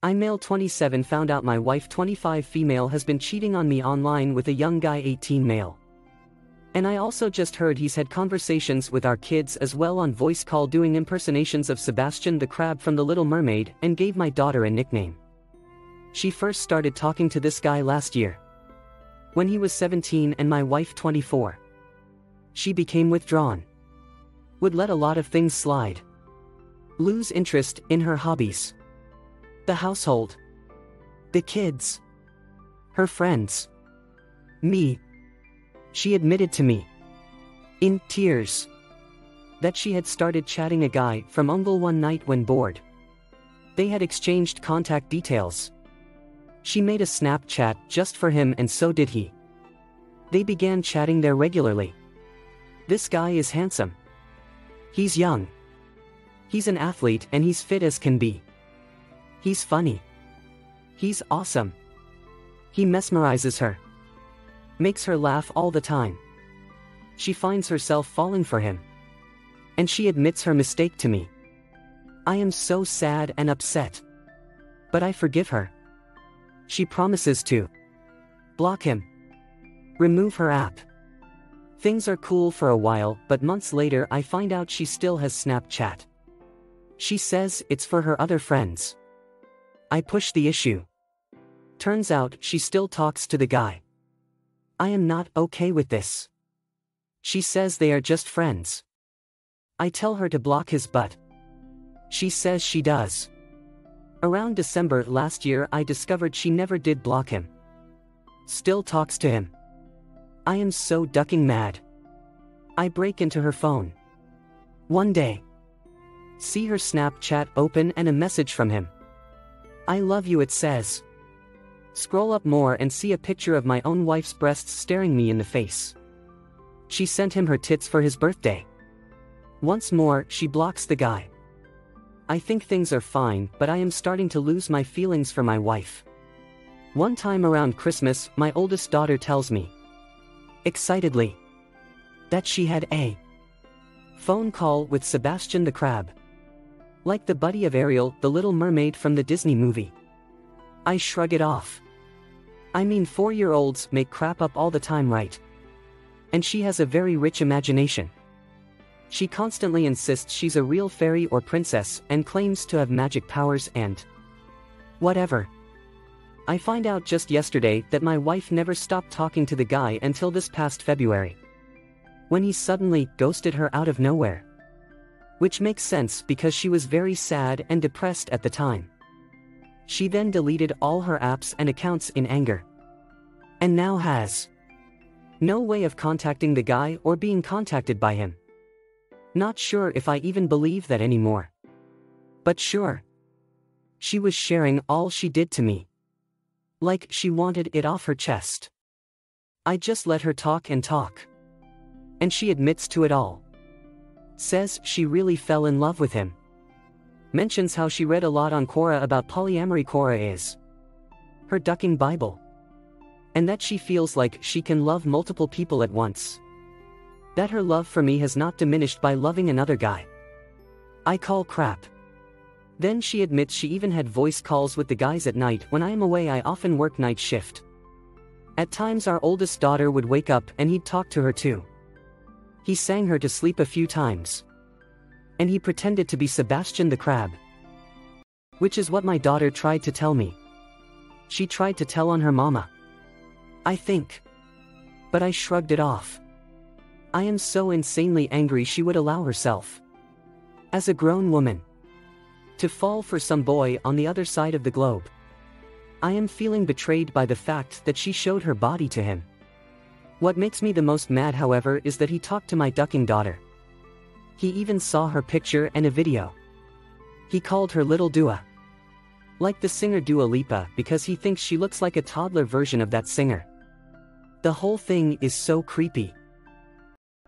I male 27 found out my wife 25 female has been cheating on me online with a young guy 18 male. And I also just heard he's had conversations with our kids as well on voice call doing impersonations of Sebastian the Crab from The Little Mermaid and gave my daughter a nickname. She first started talking to this guy last year. When he was 17 and my wife 24. She became withdrawn. Would let a lot of things slide. Lose interest in her hobbies. The household. The kids. Her friends. Me. She admitted to me. In tears. That she had started chatting a guy from Omegle one night when bored. They had exchanged contact details. She made a Snapchat just for him and so did he. They began chatting there regularly. This guy is handsome. He's young. He's an athlete and he's fit as can be. He's funny. He's awesome. He mesmerizes her. Makes her laugh all the time. She finds herself falling for him. And she admits her mistake to me. I am so sad and upset. But I forgive her. She promises to block him, remove her app. Things are cool for a while, but months later I find out she still has Snapchat. She says it's for her other friends. I push the issue. Turns out she still talks to the guy. I am not okay with this. She says they are just friends. I tell her to block his butt. She says she does. Around December last year I discovered she never did block him. Still talks to him. I am so ducking mad. I break into her phone. One day. See her Snapchat open and a message from him. I love you it says. Scroll up more and see a picture of my own wife's breasts staring me in the face. She sent him her tits for his birthday. Once more, she blocks the guy. I think things are fine, but I am starting to lose my feelings for my wife. One time around Christmas, my oldest daughter tells me, excitedly, that she had a phone call with Sebastian the Crab. Like the buddy of Ariel, the little mermaid from the Disney movie. I shrug it off. I mean, four year olds make crap up all the time, right? And she has a very rich imagination. She constantly insists she's a real fairy or princess and claims to have magic powers and whatever. I find out just yesterday that my wife never stopped talking to the guy until this past February. When he suddenly ghosted her out of nowhere. Which makes sense because she was very sad and depressed at the time. She then deleted all her apps and accounts in anger. And now has no way of contacting the guy or being contacted by him. Not sure if I even believe that anymore. But sure. She was sharing all she did to me. Like she wanted it off her chest. I just let her talk and talk. And she admits to it all. Says she really fell in love with him. Mentions how she read a lot on Quora about polyamory. Quora is her ducking Bible. And that she feels like she can love multiple people at once that her love for me has not diminished by loving another guy. I call crap. Then she admits she even had voice calls with the guys at night when I am away I often work night shift. At times our oldest daughter would wake up and he'd talk to her too. He sang her to sleep a few times. And he pretended to be Sebastian the Crab. Which is what my daughter tried to tell me. She tried to tell on her mama. I think. But I shrugged it off. I am so insanely angry she would allow herself. As a grown woman. To fall for some boy on the other side of the globe. I am feeling betrayed by the fact that she showed her body to him. What makes me the most mad however is that he talked to my ducking daughter. He even saw her picture and a video. He called her Little Dua. Like the singer Dua Lipa because he thinks she looks like a toddler version of that singer. The whole thing is so creepy.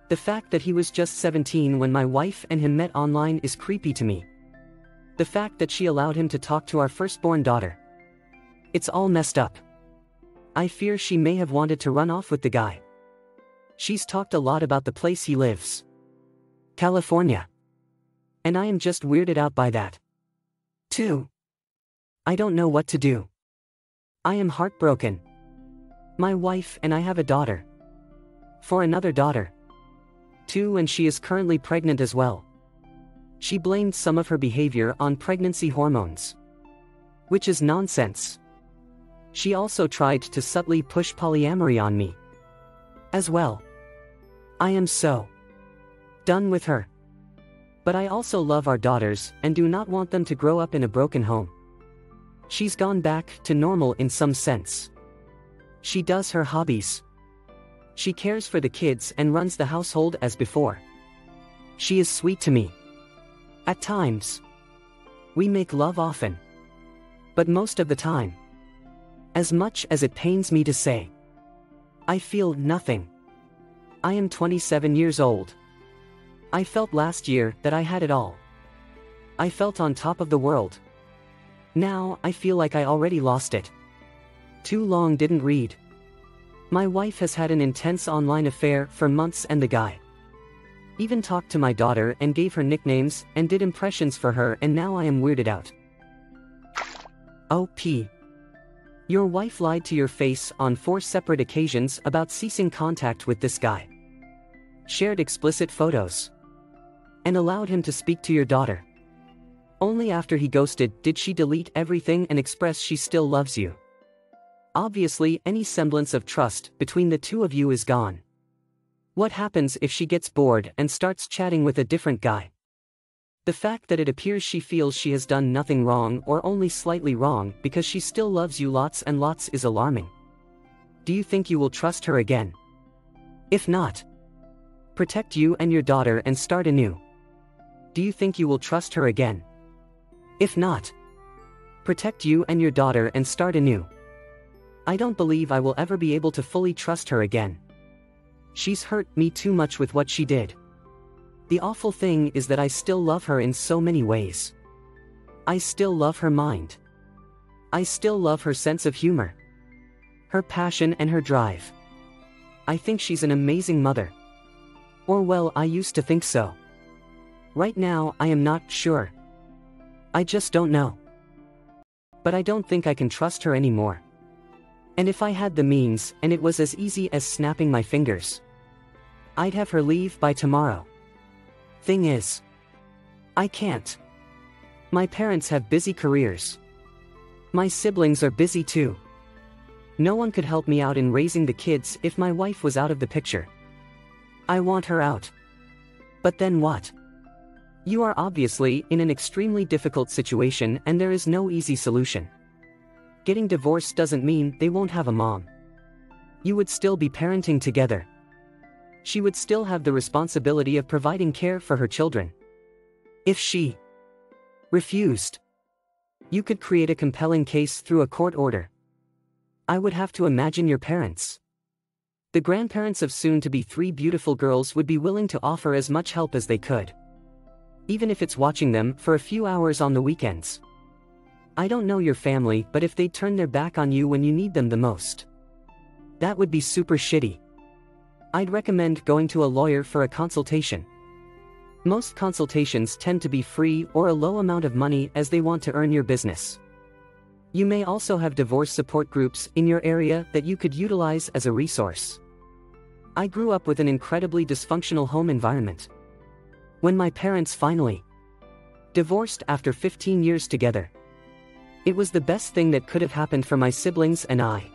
The fact that he was just 17 when my wife and him met online is creepy to me. The fact that she allowed him to talk to our firstborn daughter. It's all messed up. I fear she may have wanted to run off with the guy. She's talked a lot about the place he lives. California. And I am just weirded out by that. 2. I don't know what to do. I am heartbroken. My wife and I have a daughter. For another daughter. Two and she is currently pregnant as well. She blamed some of her behavior on pregnancy hormones. Which is nonsense. She also tried to subtly push polyamory on me. As well. I am so done with her. But I also love our daughters and do not want them to grow up in a broken home. She's gone back to normal in some sense. She does her hobbies. She cares for the kids and runs the household as before. She is sweet to me. At times. We make love often. But most of the time. As much as it pains me to say. I feel nothing. I am 27 years old. I felt last year that I had it all. I felt on top of the world. Now, I feel like I already lost it. Too long didn't read. My wife has had an intense online affair for months and the guy. Even talked to my daughter and gave her nicknames and did impressions for her and now I am weirded out. OP. Your wife lied to your face on four separate occasions about ceasing contact with this guy. Shared explicit photos. And allowed him to speak to your daughter. Only after he ghosted did she delete everything and express she still loves you. Obviously, any semblance of trust between the two of you is gone. What happens if she gets bored and starts chatting with a different guy? The fact that it appears she feels she has done nothing wrong or only slightly wrong because she still loves you lots and lots is alarming. Do you think you will trust her again? If not, protect you and your daughter and start anew. Do you think you will trust her again? If not, protect you and your daughter and start anew. I don't believe I will ever be able to fully trust her again. She's hurt me too much with what she did. The awful thing is that I still love her in so many ways. I still love her mind. I still love her sense of humor. Her passion and her drive. I think she's an amazing mother. Or well, I used to think so. Right now, I am not sure. I just don't know. But I don't think I can trust her anymore. And if I had the means, and it was as easy as snapping my fingers, I'd have her leave by tomorrow. Thing is, I can't. My parents have busy careers. My siblings are busy too. No one could help me out in raising the kids if my wife was out of the picture. I want her out. But then what? You are obviously in an extremely difficult situation and there is no easy solution. Getting divorced doesn't mean they won't have a mom. You would still be parenting together. She would still have the responsibility of providing care for her children. If she refused, you could create a compelling case through a court order. I would have to imagine your parents. The grandparents of soon to be three beautiful girls would be willing to offer as much help as they could. Even if it's watching them for a few hours on the weekends. I don't know your family, but if they turn their back on you when you need them the most, that would be super shitty. I'd recommend going to a lawyer for a consultation. Most consultations tend to be free or a low amount of money as they want to earn your business. You may also have divorce support groups in your area that you could utilize as a resource. I grew up with an incredibly dysfunctional home environment. When my parents finally divorced after 15 years together, it was the best thing that could have happened for my siblings and I.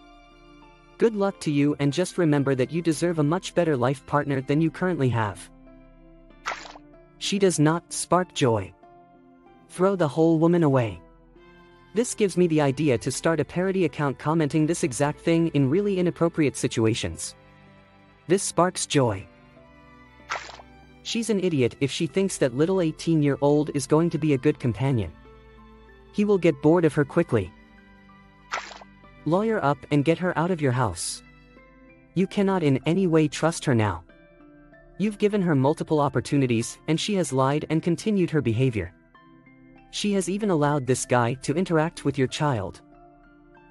Good luck to you and just remember that you deserve a much better life partner than you currently have. She does not spark joy. Throw the whole woman away. This gives me the idea to start a parody account commenting this exact thing in really inappropriate situations. This sparks joy. She's an idiot if she thinks that little 18 year old is going to be a good companion. He will get bored of her quickly. Lawyer up and get her out of your house. You cannot in any way trust her now. You've given her multiple opportunities, and she has lied and continued her behavior. She has even allowed this guy to interact with your child.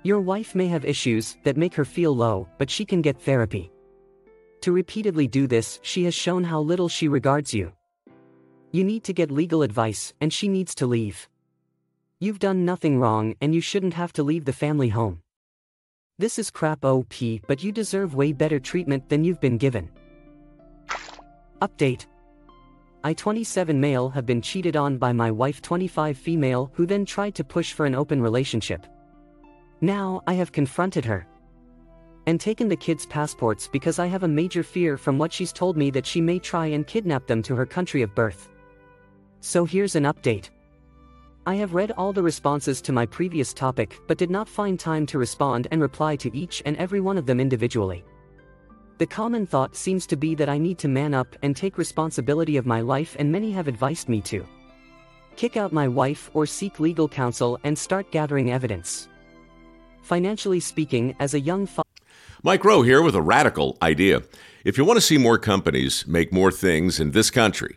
Your wife may have issues that make her feel low, but she can get therapy. To repeatedly do this, she has shown how little she regards you. You need to get legal advice, and she needs to leave. You've done nothing wrong, and you shouldn't have to leave the family home. This is crap OP, but you deserve way better treatment than you've been given. Update I 27 male have been cheated on by my wife 25 female who then tried to push for an open relationship. Now I have confronted her. And taken the kids' passports because I have a major fear from what she's told me that she may try and kidnap them to her country of birth. So here's an update. I have read all the responses to my previous topic but did not find time to respond and reply to each and every one of them individually. The common thought seems to be that I need to man up and take responsibility of my life and many have advised me to. Kick out my wife or seek legal counsel and start gathering evidence. Financially speaking, as a young father, Mike Rowe here with a radical idea. If you want to see more companies make more things in this country,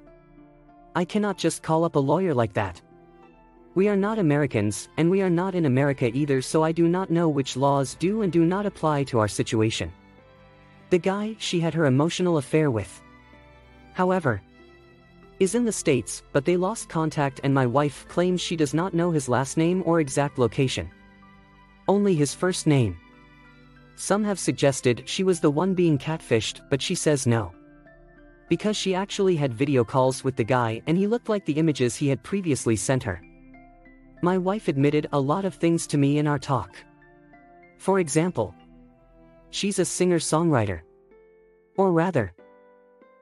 I cannot just call up a lawyer like that. We are not Americans, and we are not in America either, so I do not know which laws do and do not apply to our situation. The guy she had her emotional affair with, however, is in the States, but they lost contact, and my wife claims she does not know his last name or exact location. Only his first name. Some have suggested she was the one being catfished, but she says no. Because she actually had video calls with the guy and he looked like the images he had previously sent her. My wife admitted a lot of things to me in our talk. For example, she's a singer songwriter. Or rather,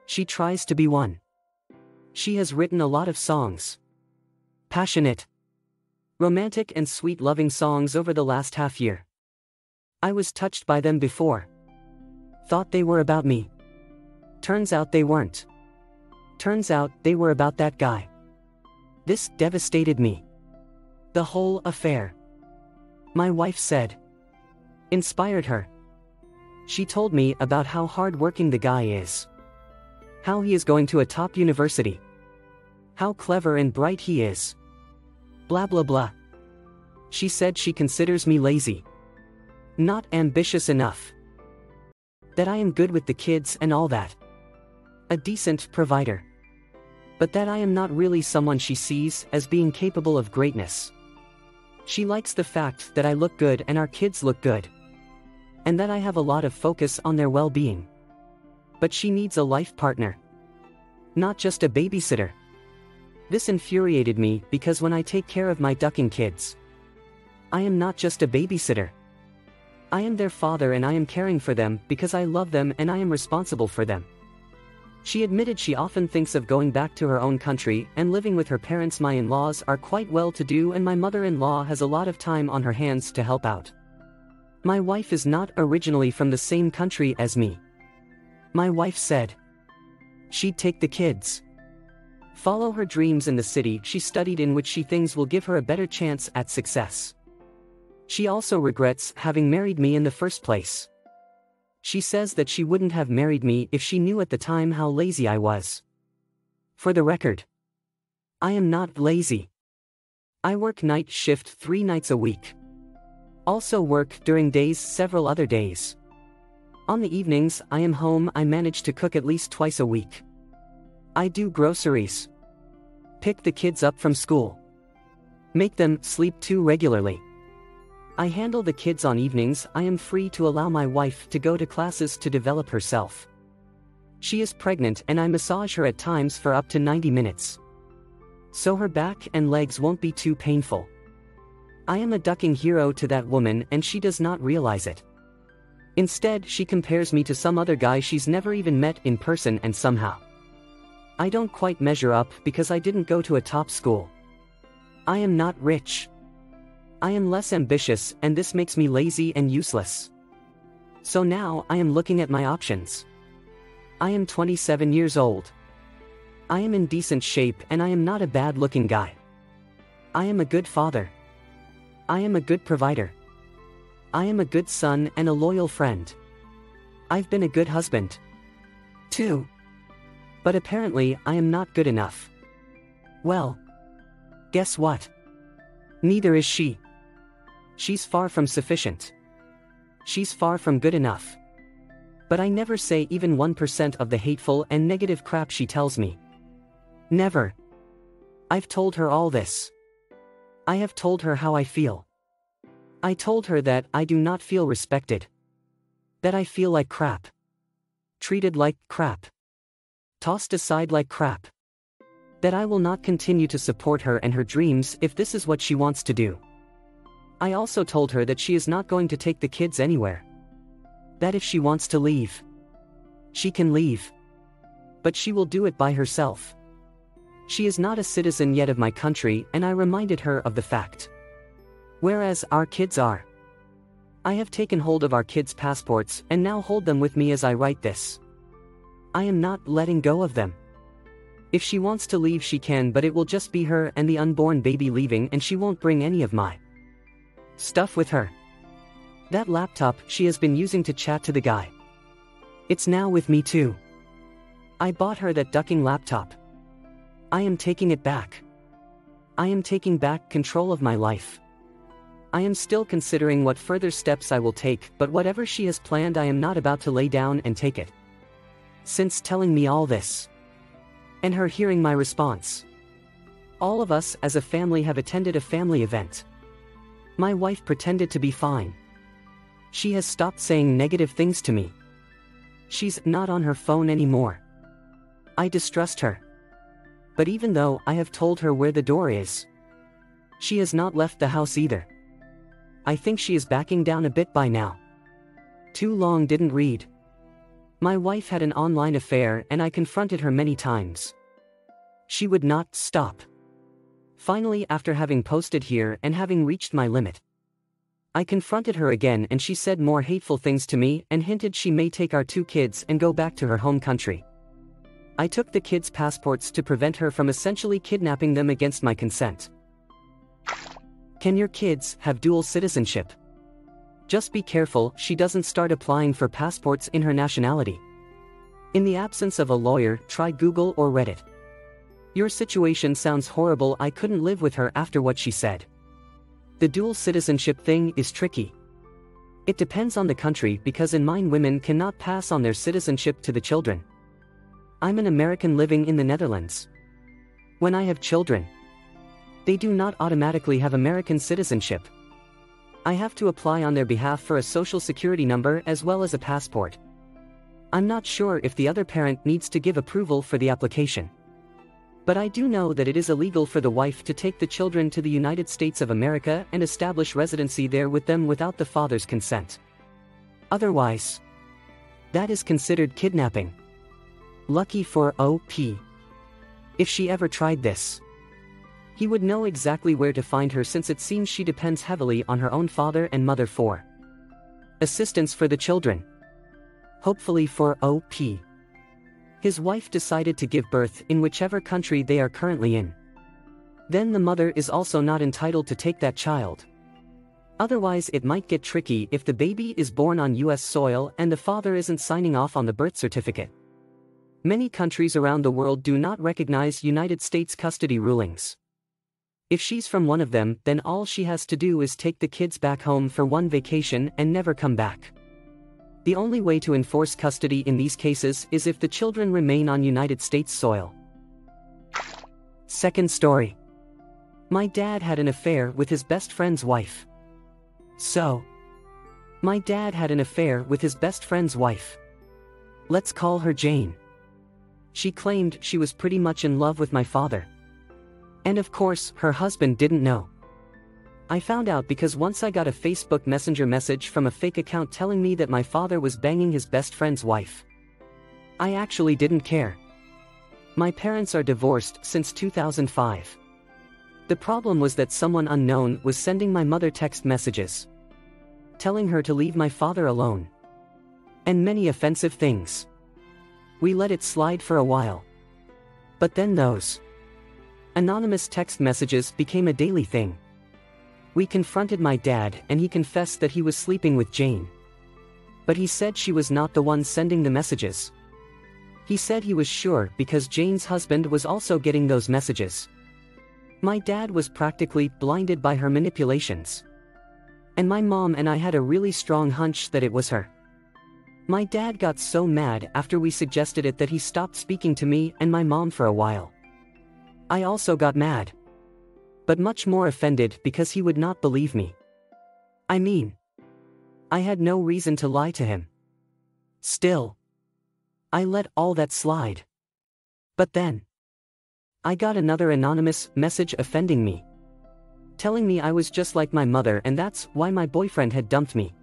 she tries to be one. She has written a lot of songs. Passionate, romantic, and sweet loving songs over the last half year. I was touched by them before. Thought they were about me. Turns out they weren't. Turns out they were about that guy. This devastated me. The whole affair. My wife said. Inspired her. She told me about how hardworking the guy is. How he is going to a top university. How clever and bright he is. Blah blah blah. She said she considers me lazy. Not ambitious enough. That I am good with the kids and all that. A decent provider. But that I am not really someone she sees as being capable of greatness. She likes the fact that I look good and our kids look good. And that I have a lot of focus on their well being. But she needs a life partner. Not just a babysitter. This infuriated me because when I take care of my ducking kids, I am not just a babysitter. I am their father and I am caring for them because I love them and I am responsible for them. She admitted she often thinks of going back to her own country and living with her parents. My in laws are quite well to do, and my mother in law has a lot of time on her hands to help out. My wife is not originally from the same country as me. My wife said she'd take the kids. Follow her dreams in the city she studied in, which she thinks will give her a better chance at success. She also regrets having married me in the first place. She says that she wouldn't have married me if she knew at the time how lazy I was. For the record, I am not lazy. I work night shift three nights a week. Also work during days several other days. On the evenings I am home I manage to cook at least twice a week. I do groceries. Pick the kids up from school. Make them sleep too regularly. I handle the kids on evenings, I am free to allow my wife to go to classes to develop herself. She is pregnant and I massage her at times for up to 90 minutes. So her back and legs won't be too painful. I am a ducking hero to that woman and she does not realize it. Instead, she compares me to some other guy she's never even met in person and somehow. I don't quite measure up because I didn't go to a top school. I am not rich. I am less ambitious and this makes me lazy and useless. So now I am looking at my options. I am 27 years old. I am in decent shape and I am not a bad looking guy. I am a good father. I am a good provider. I am a good son and a loyal friend. I've been a good husband. Too. But apparently I am not good enough. Well. Guess what? Neither is she. She's far from sufficient. She's far from good enough. But I never say even 1% of the hateful and negative crap she tells me. Never. I've told her all this. I have told her how I feel. I told her that I do not feel respected. That I feel like crap. Treated like crap. Tossed aside like crap. That I will not continue to support her and her dreams if this is what she wants to do. I also told her that she is not going to take the kids anywhere. That if she wants to leave, she can leave. But she will do it by herself. She is not a citizen yet of my country, and I reminded her of the fact. Whereas our kids are. I have taken hold of our kids' passports and now hold them with me as I write this. I am not letting go of them. If she wants to leave, she can, but it will just be her and the unborn baby leaving, and she won't bring any of my stuff with her. That laptop she has been using to chat to the guy. It's now with me too. I bought her that ducking laptop. I am taking it back. I am taking back control of my life. I am still considering what further steps I will take, but whatever she has planned, I am not about to lay down and take it. Since telling me all this, and her hearing my response, all of us as a family have attended a family event. My wife pretended to be fine. She has stopped saying negative things to me. She's not on her phone anymore. I distrust her. But even though I have told her where the door is, she has not left the house either. I think she is backing down a bit by now. Too long didn't read. My wife had an online affair and I confronted her many times. She would not stop. Finally, after having posted here and having reached my limit, I confronted her again and she said more hateful things to me and hinted she may take our two kids and go back to her home country. I took the kids' passports to prevent her from essentially kidnapping them against my consent. Can your kids have dual citizenship? Just be careful she doesn't start applying for passports in her nationality. In the absence of a lawyer, try Google or Reddit. Your situation sounds horrible I couldn't live with her after what she said. The dual citizenship thing is tricky. It depends on the country because in mine women cannot pass on their citizenship to the children. I'm an American living in the Netherlands. When I have children, they do not automatically have American citizenship. I have to apply on their behalf for a social security number as well as a passport. I'm not sure if the other parent needs to give approval for the application. But I do know that it is illegal for the wife to take the children to the United States of America and establish residency there with them without the father's consent. Otherwise, that is considered kidnapping. Lucky for OP. If she ever tried this, he would know exactly where to find her since it seems she depends heavily on her own father and mother for assistance for the children. Hopefully for OP. His wife decided to give birth in whichever country they are currently in. Then the mother is also not entitled to take that child. Otherwise it might get tricky if the baby is born on US soil and the father isn't signing off on the birth certificate. Many countries around the world do not recognize United States custody rulings. If she's from one of them, then all she has to do is take the kids back home for one vacation and never come back. The only way to enforce custody in these cases is if the children remain on United States soil. Second story. My dad had an affair with his best friend's wife. So, my dad had an affair with his best friend's wife. Let's call her Jane. She claimed she was pretty much in love with my father. And of course, her husband didn't know. I found out because once I got a Facebook Messenger message from a fake account telling me that my father was banging his best friend's wife. I actually didn't care. My parents are divorced since 2005. The problem was that someone unknown was sending my mother text messages, telling her to leave my father alone, and many offensive things. We let it slide for a while. But then those Anonymous text messages became a daily thing. We confronted my dad and he confessed that he was sleeping with Jane. But he said she was not the one sending the messages. He said he was sure because Jane's husband was also getting those messages. My dad was practically blinded by her manipulations. And my mom and I had a really strong hunch that it was her. My dad got so mad after we suggested it that he stopped speaking to me and my mom for a while. I also got mad. But much more offended because he would not believe me. I mean, I had no reason to lie to him. Still, I let all that slide. But then, I got another anonymous message offending me. Telling me I was just like my mother and that's why my boyfriend had dumped me.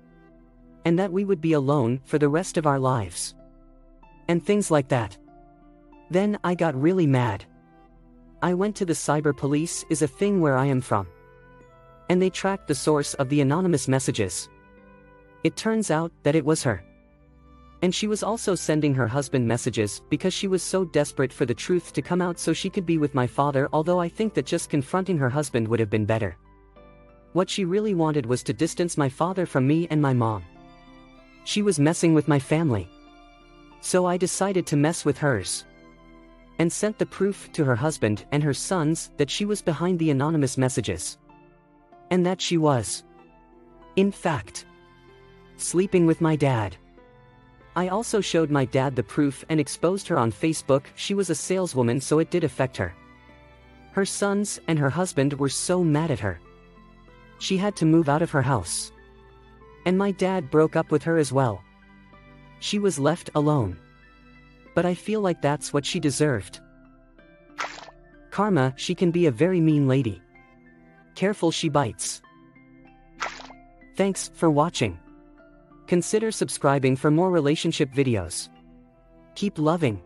And that we would be alone for the rest of our lives. And things like that. Then I got really mad. I went to the cyber police is a thing where I am from. And they tracked the source of the anonymous messages. It turns out that it was her. And she was also sending her husband messages because she was so desperate for the truth to come out so she could be with my father although I think that just confronting her husband would have been better. What she really wanted was to distance my father from me and my mom. She was messing with my family. So I decided to mess with hers and sent the proof to her husband and her sons that she was behind the anonymous messages. And that she was. In fact, sleeping with my dad. I also showed my dad the proof and exposed her on Facebook, she was a saleswoman so it did affect her. Her sons and her husband were so mad at her. She had to move out of her house. And my dad broke up with her as well. She was left alone but I feel like that's what she deserved. Karma, she can be a very mean lady. Careful she bites. Thanks for watching. Consider subscribing for more relationship videos. Keep loving.